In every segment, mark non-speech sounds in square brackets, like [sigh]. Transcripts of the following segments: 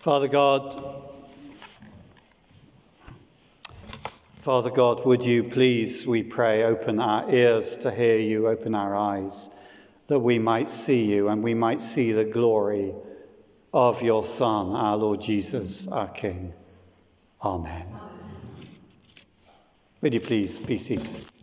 Father God, Father God, would you please, we pray, open our ears to hear you, open our eyes, that we might see you and we might see the glory of your Son, our Lord Jesus, our King. Amen. Would you please be seated?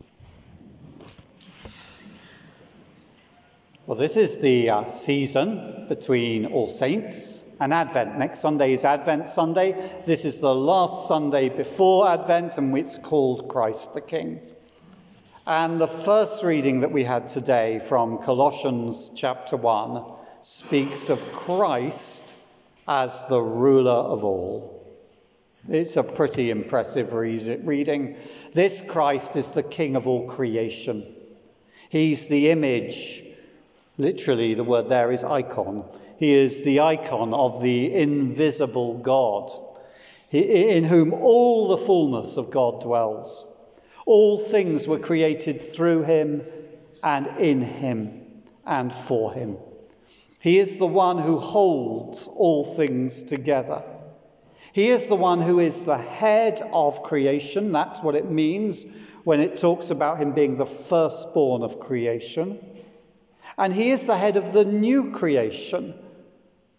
Well, this is the uh, season between All Saints and Advent. Next Sunday is Advent Sunday. This is the last Sunday before Advent, and it's called Christ the King. And the first reading that we had today from Colossians chapter 1 speaks of Christ as the ruler of all. It's a pretty impressive reading. This Christ is the King of all creation. He's the image Literally, the word there is icon. He is the icon of the invisible God, in whom all the fullness of God dwells. All things were created through him and in him and for him. He is the one who holds all things together. He is the one who is the head of creation. That's what it means when it talks about him being the firstborn of creation. And he is the head of the new creation,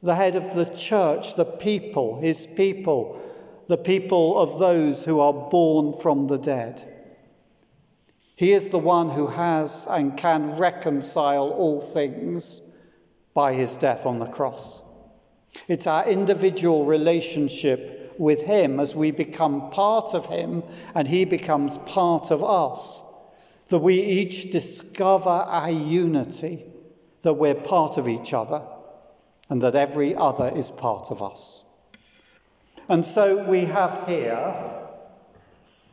the head of the church, the people, his people, the people of those who are born from the dead. He is the one who has and can reconcile all things by his death on the cross. It's our individual relationship with him as we become part of him and he becomes part of us that we each discover our unity, that we're part of each other, and that every other is part of us. And so we have here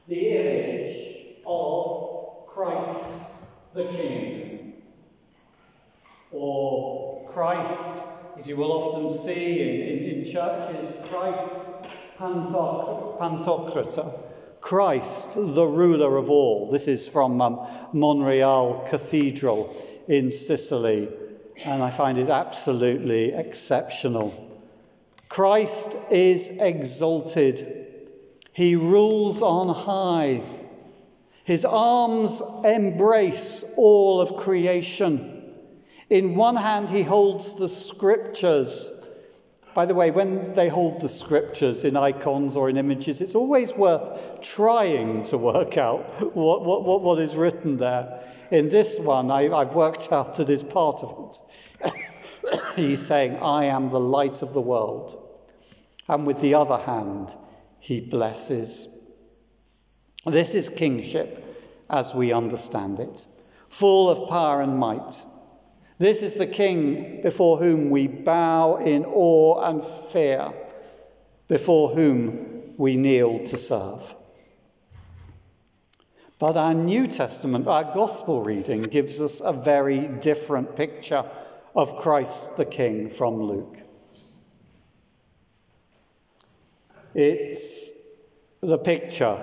the image of Christ the King, or Christ, as you will often see in, in, in churches, Christ Pantocrator Christ, the ruler of all. This is from um, Monreale Cathedral in Sicily, and I find it absolutely exceptional. Christ is exalted, he rules on high. His arms embrace all of creation. In one hand, he holds the scriptures by the way, when they hold the scriptures in icons or in images, it's always worth trying to work out what, what, what is written there. In this one, I, I've worked out that is part of it. [coughs] He's saying, I am the light of the world. And with the other hand, he blesses. This is kingship as we understand it, full of power and might this is the King before whom we bow in awe and fear, before whom we kneel to serve. But our New Testament, our Gospel reading, gives us a very different picture of Christ the King from Luke. It's the picture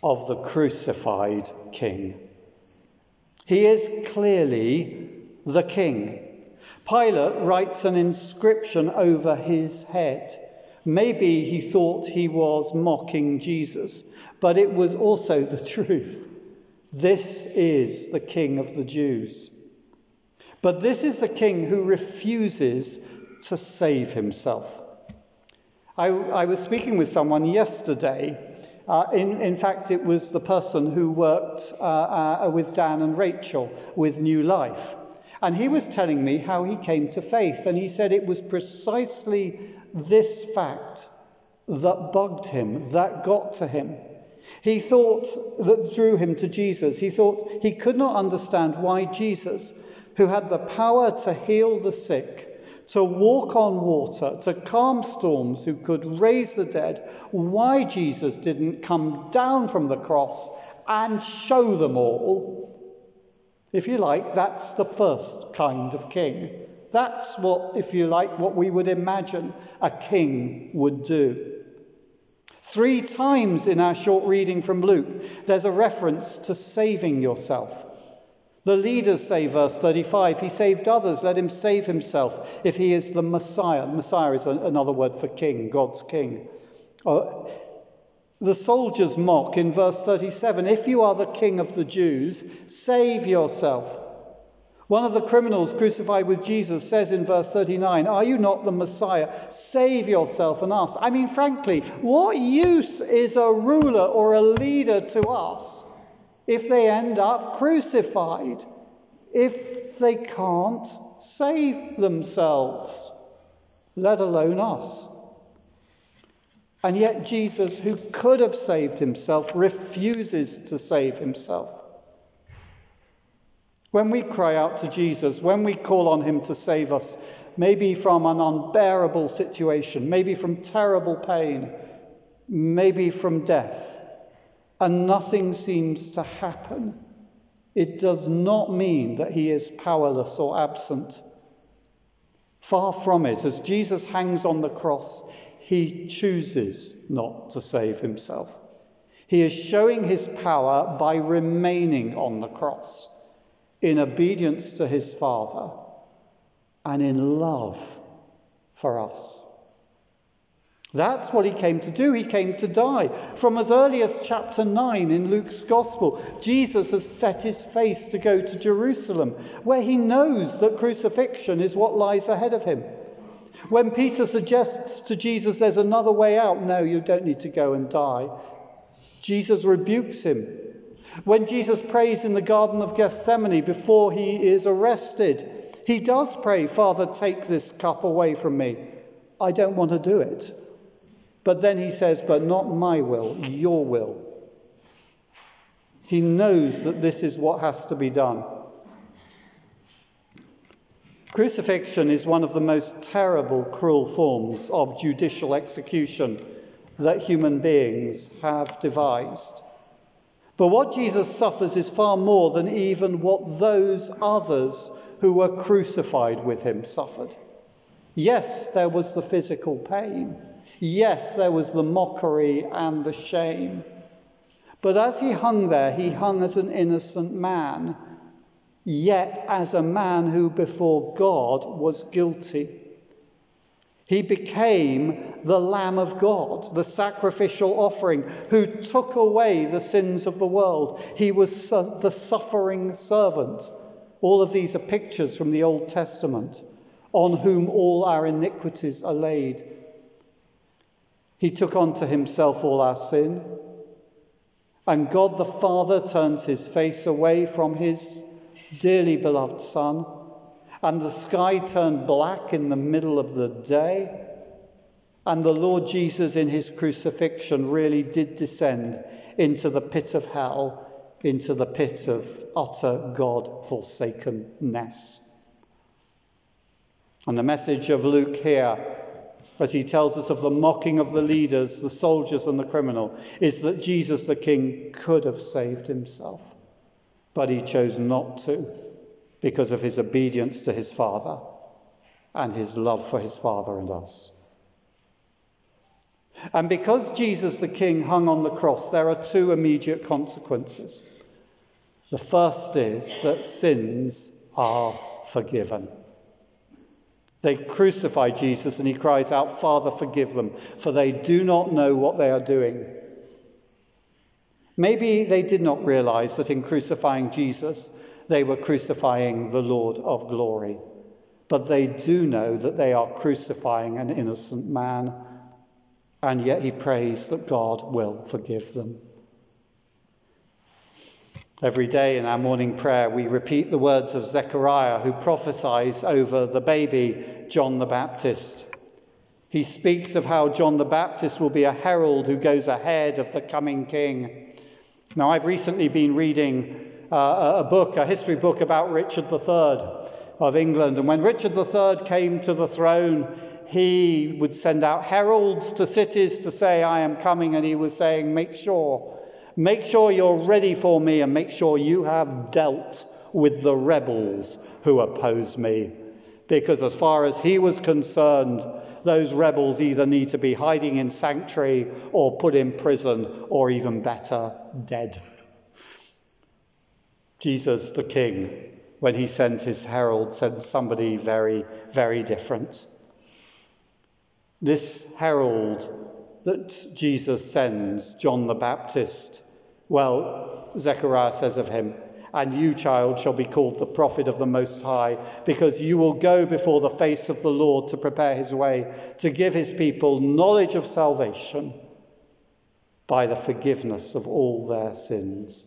of the crucified King. He is clearly the king. Pilate writes an inscription over his head. Maybe he thought he was mocking Jesus, but it was also the [laughs] truth. This is the king of the Jews. But this is the king who refuses to save himself. I, I was speaking with someone yesterday. Uh, in, in, fact, it was the person who worked uh, uh, with Dan and Rachel with New Life. And he was telling me how he came to faith. And he said it was precisely this fact that bugged him, that got to him. He thought that drew him to Jesus. He thought he could not understand why Jesus, who had the power to heal the sick, to walk on water, to calm storms, who could raise the dead, why Jesus didn't come down from the cross and show them all if you like, that's the first kind of king. That's what, if you like, what we would imagine a king would do. Three times in our short reading from Luke, there's a reference to saving yourself. The leaders say, verse 35, he saved others, let him save himself if he is the Messiah. Messiah is another word for king, God's king. Uh, the soldiers mock in verse 37 if you are the king of the Jews, save yourself. One of the criminals crucified with Jesus says in verse 39, Are you not the Messiah? Save yourself and us. I mean, frankly, what use is a ruler or a leader to us if they end up crucified? If they can't save themselves, let alone us. And yet, Jesus, who could have saved himself, refuses to save himself. When we cry out to Jesus, when we call on him to save us, maybe from an unbearable situation, maybe from terrible pain, maybe from death, and nothing seems to happen, it does not mean that he is powerless or absent. Far from it, as Jesus hangs on the cross, he chooses not to save himself. He is showing his power by remaining on the cross in obedience to his Father and in love for us. That's what he came to do. He came to die. From as early as chapter 9 in Luke's Gospel, Jesus has set his face to go to Jerusalem, where he knows that crucifixion is what lies ahead of him. When Peter suggests to Jesus there's another way out, no, you don't need to go and die, Jesus rebukes him when Jesus prays in the Garden of Gethsemane before he is arrested, he does pray, Father, take this cup away from me. I don't want to do it. But then he says, But not my will, your will. He knows that this is what has to be done. Crucifixion is one of the most terrible, cruel forms of judicial execution that human beings have devised. But what Jesus suffers is far more than even what those others who were crucified with him suffered. Yes, there was the physical pain. Yes, there was the mockery and the shame. But as he hung there, he hung as an innocent man, yet as a man who before God was guilty. He became the Lamb of God, the sacrificial offering, who took away the sins of the world. He was the suffering servant. All of these are pictures from the Old Testament, on whom all our iniquities are laid. He took unto himself all our sin, and God the Father turns his face away from his dearly beloved Son and the sky turned black in the middle of the day. And the Lord Jesus, in his crucifixion, really did descend into the pit of hell, into the pit of utter God forsakenness. And the message of Luke here, as he tells us of the mocking of the leaders, the soldiers, and the criminal, is that Jesus the King could have saved himself, but he chose not to because of his obedience to his Father and his love for his Father and us. And because Jesus the King hung on the cross, there are two immediate consequences. The first is that sins are forgiven. They crucify Jesus and he cries out, Father, forgive them, for they do not know what they are doing. Maybe they did not realize that in crucifying Jesus, they were crucifying the Lord of glory. But they do know that they are crucifying an innocent man, and yet he prays that God will forgive them. Every day in our morning prayer, we repeat the words of Zechariah, who prophesies over the baby John the Baptist. He speaks of how John the Baptist will be a herald who goes ahead of the coming king. Now, I've recently been reading uh, a book, a history book about Richard III of England. And when Richard III came to the throne, he would send out heralds to cities to say, I am coming. And he was saying, Make sure, make sure you're ready for me and make sure you have dealt with the rebels who oppose me. Because as far as he was concerned, those rebels either need to be hiding in sanctuary or put in prison or even better, dead. Jesus the King, when he sends his herald, sends somebody very, very different. This herald that Jesus sends, John the Baptist, well, Zechariah says of him, and you, child, shall be called the prophet of the Most High, because you will go before the face of the Lord to prepare his way, to give his people knowledge of salvation by the forgiveness of all their sins.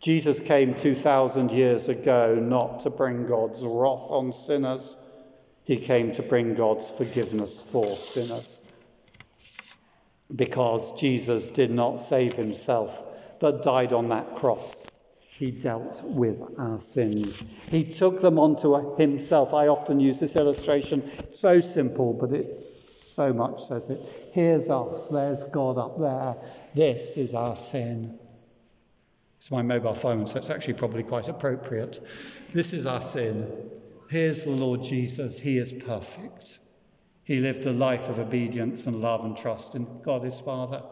Jesus came 2,000 years ago not to bring God's wrath on sinners, he came to bring God's forgiveness for sinners. Because Jesus did not save himself, but died on that cross he dealt with our sins. He took them onto himself. I often use this illustration, so simple, but it's so much says it. Here's us, there's God up there. This is our sin. It's my mobile phone, so it's actually probably quite appropriate. This is our sin. Here's the Lord Jesus. He is perfect. He lived a life of obedience and love and trust in God his Father.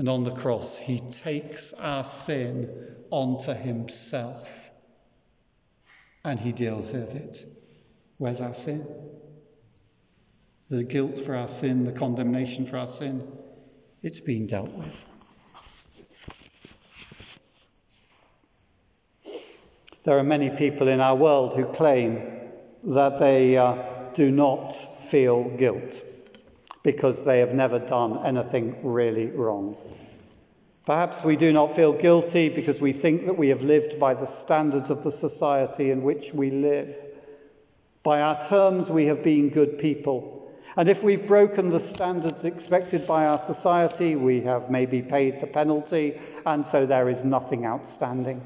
And on the cross, he takes our sin onto himself and he deals with it. Where's our sin? The guilt for our sin, the condemnation for our sin, it's been dealt with. There are many people in our world who claim that they uh, do not feel guilt because they have never done anything really wrong. Perhaps we do not feel guilty because we think that we have lived by the standards of the society in which we live. By our terms, we have been good people. And if we've broken the standards expected by our society, we have maybe paid the penalty, and so there is nothing outstanding.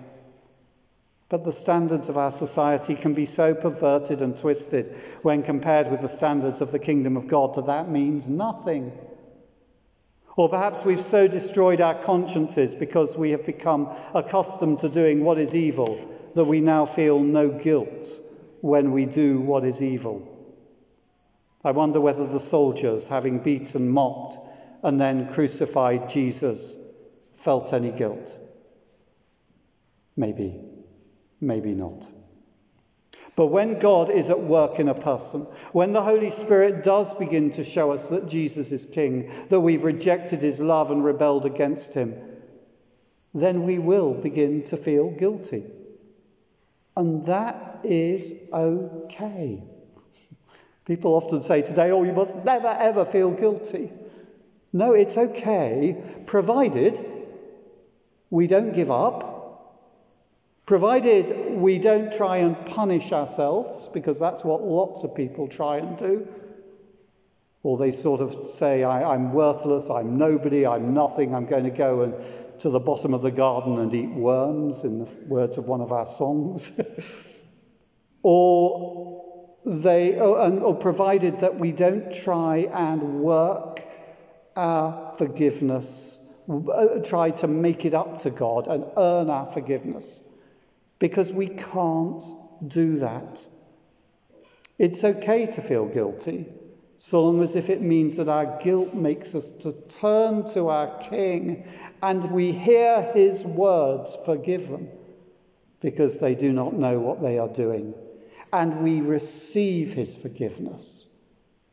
But the standards of our society can be so perverted and twisted when compared with the standards of the kingdom of God that that means nothing. Or perhaps we've so destroyed our consciences because we have become accustomed to doing what is evil that we now feel no guilt when we do what is evil. I wonder whether the soldiers, having beaten, mocked, and then crucified Jesus, felt any guilt. Maybe, maybe not. But when God is at work in a person, when the Holy Spirit does begin to show us that Jesus is King, that we've rejected his love and rebelled against him, then we will begin to feel guilty. And that is okay. [laughs] People often say today, oh, you must never ever feel guilty. No, it's okay, provided we don't give up Provided we don't try and punish ourselves, because that's what lots of people try and do. Or they sort of say, I, am worthless, I'm nobody, I'm nothing, I'm going to go and to the bottom of the garden and eat worms, in the words of one of our songs. [laughs] or they, or, or provided that we don't try and work our forgiveness, uh, try to make it up to God and earn our forgiveness because we can't do that. It's okay to feel guilty, so long as if it means that our guilt makes us to turn to our King and we hear his words, forgive them, because they do not know what they are doing. And we receive his forgiveness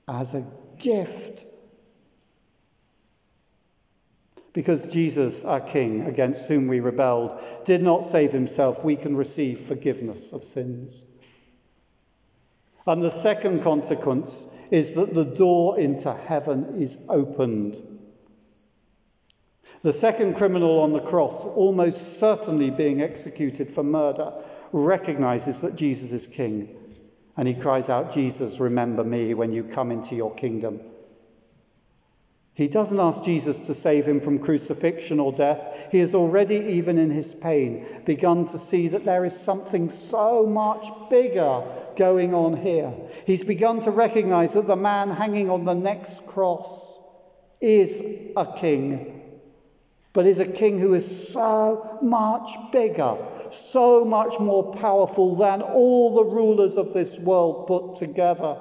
as a gift because Jesus, our King, against whom we rebelled, did not save himself, we can receive forgiveness of sins. And the second consequence is that the door into heaven is opened. The second criminal on the cross, almost certainly being executed for murder, recognizes that Jesus is king. And he cries out, Jesus, remember me when you come into your kingdom. He doesn't ask Jesus to save him from crucifixion or death. He has already, even in his pain, begun to see that there is something so much bigger going on here. He's begun to recognize that the man hanging on the next cross is a king, but is a king who is so much bigger, so much more powerful than all the rulers of this world put together.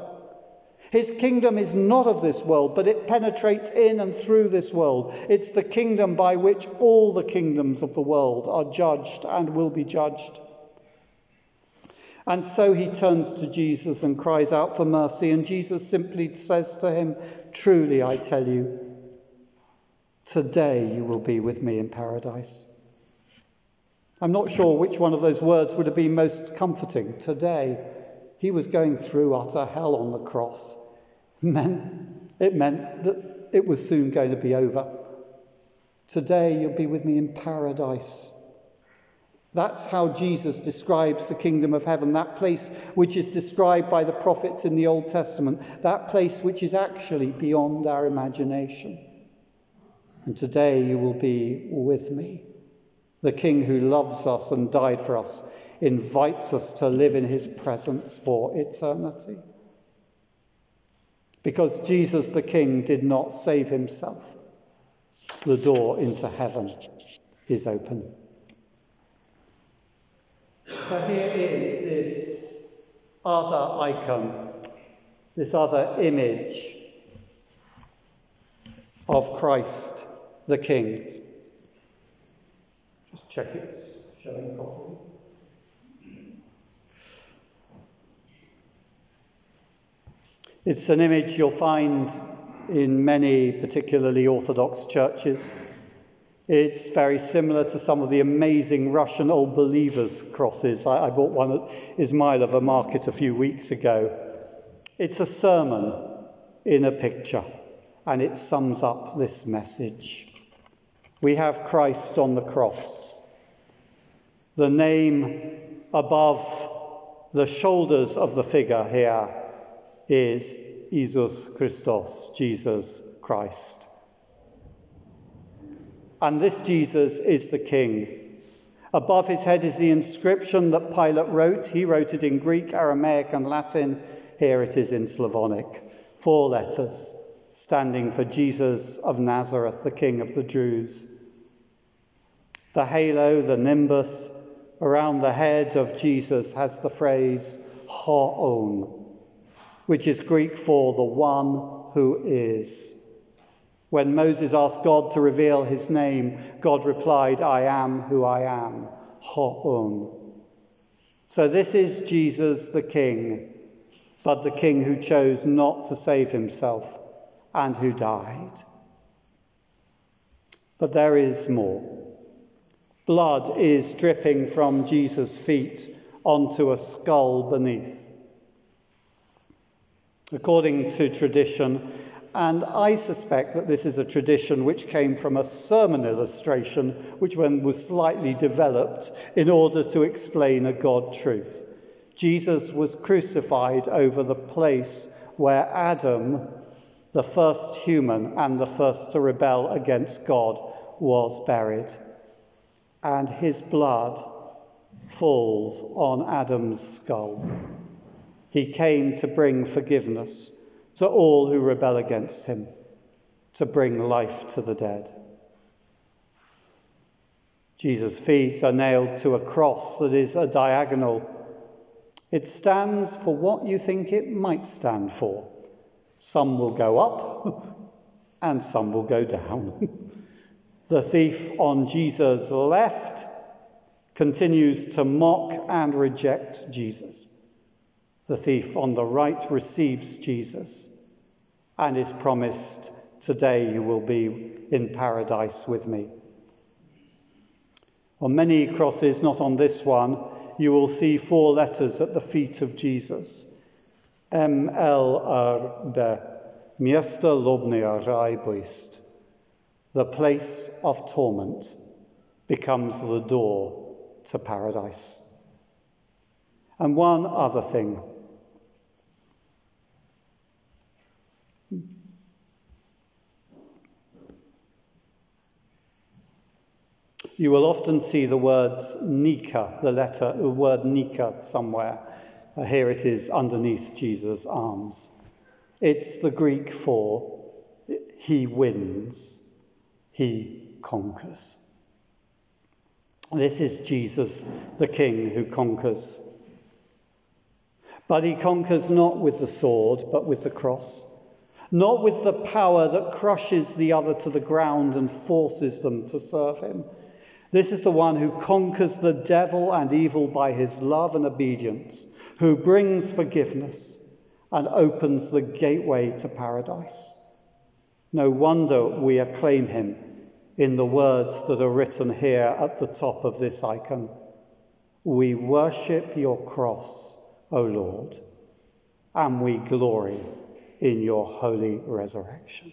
His kingdom is not of this world, but it penetrates in and through this world. It's the kingdom by which all the kingdoms of the world are judged and will be judged. And so he turns to Jesus and cries out for mercy, and Jesus simply says to him, Truly I tell you, today you will be with me in paradise. I'm not sure which one of those words would have been most comforting. Today, he was going through utter hell on the cross meant, it meant that it was soon going to be over. Today you'll be with me in paradise. That's how Jesus describes the kingdom of heaven, that place which is described by the prophets in the Old Testament, that place which is actually beyond our imagination. And today you will be with me. The King who loves us and died for us invites us to live in his presence for eternity. Because Jesus the King did not save himself, the door into heaven is open. So here is this other icon, this other image of Christ the King. Just check it's showing properly. It's an image you'll find in many, particularly Orthodox churches. It's very similar to some of the amazing Russian Old Believers crosses. I, I bought one at Izmailovo Market a few weeks ago. It's a sermon in a picture, and it sums up this message. We have Christ on the cross. The name above the shoulders of the figure here is Jesus Christos, Jesus Christ. And this Jesus is the King. Above his head is the inscription that Pilate wrote. He wrote it in Greek, Aramaic, and Latin. Here it is in Slavonic. Four letters standing for Jesus of Nazareth, the King of the Jews. The halo, the nimbus around the head of Jesus has the phrase Hoon, which is Greek for the one who is. When Moses asked God to reveal his name, God replied, I am who I am. So this is Jesus the King, but the King who chose not to save himself and who died. But there is more. Blood is dripping from Jesus' feet onto a skull beneath according to tradition. And I suspect that this is a tradition which came from a sermon illustration, which was slightly developed in order to explain a God truth. Jesus was crucified over the place where Adam, the first human and the first to rebel against God, was buried. And his blood falls on Adam's skull. He came to bring forgiveness to all who rebel against him, to bring life to the dead. Jesus' feet are nailed to a cross that is a diagonal. It stands for what you think it might stand for. Some will go up [laughs] and some will go down. [laughs] the thief on Jesus' left continues to mock and reject Jesus. The thief on the right receives Jesus and is promised, Today you will be in paradise with me. On many crosses, not on this one, you will see four letters at the feet of Jesus. M L R B Miesta Lobnia Raibuist. The place of torment becomes the door to paradise. And one other thing You will often see the words Nika, the letter, the word Nika somewhere. Uh, here it is underneath Jesus' arms. It's the Greek for he wins, he conquers. This is Jesus, the King who conquers. But he conquers not with the sword, but with the cross, not with the power that crushes the other to the ground and forces them to serve him. This is the one who conquers the devil and evil by his love and obedience, who brings forgiveness and opens the gateway to paradise. No wonder we acclaim him in the words that are written here at the top of this icon. We worship your cross, O Lord, and we glory in your holy resurrection.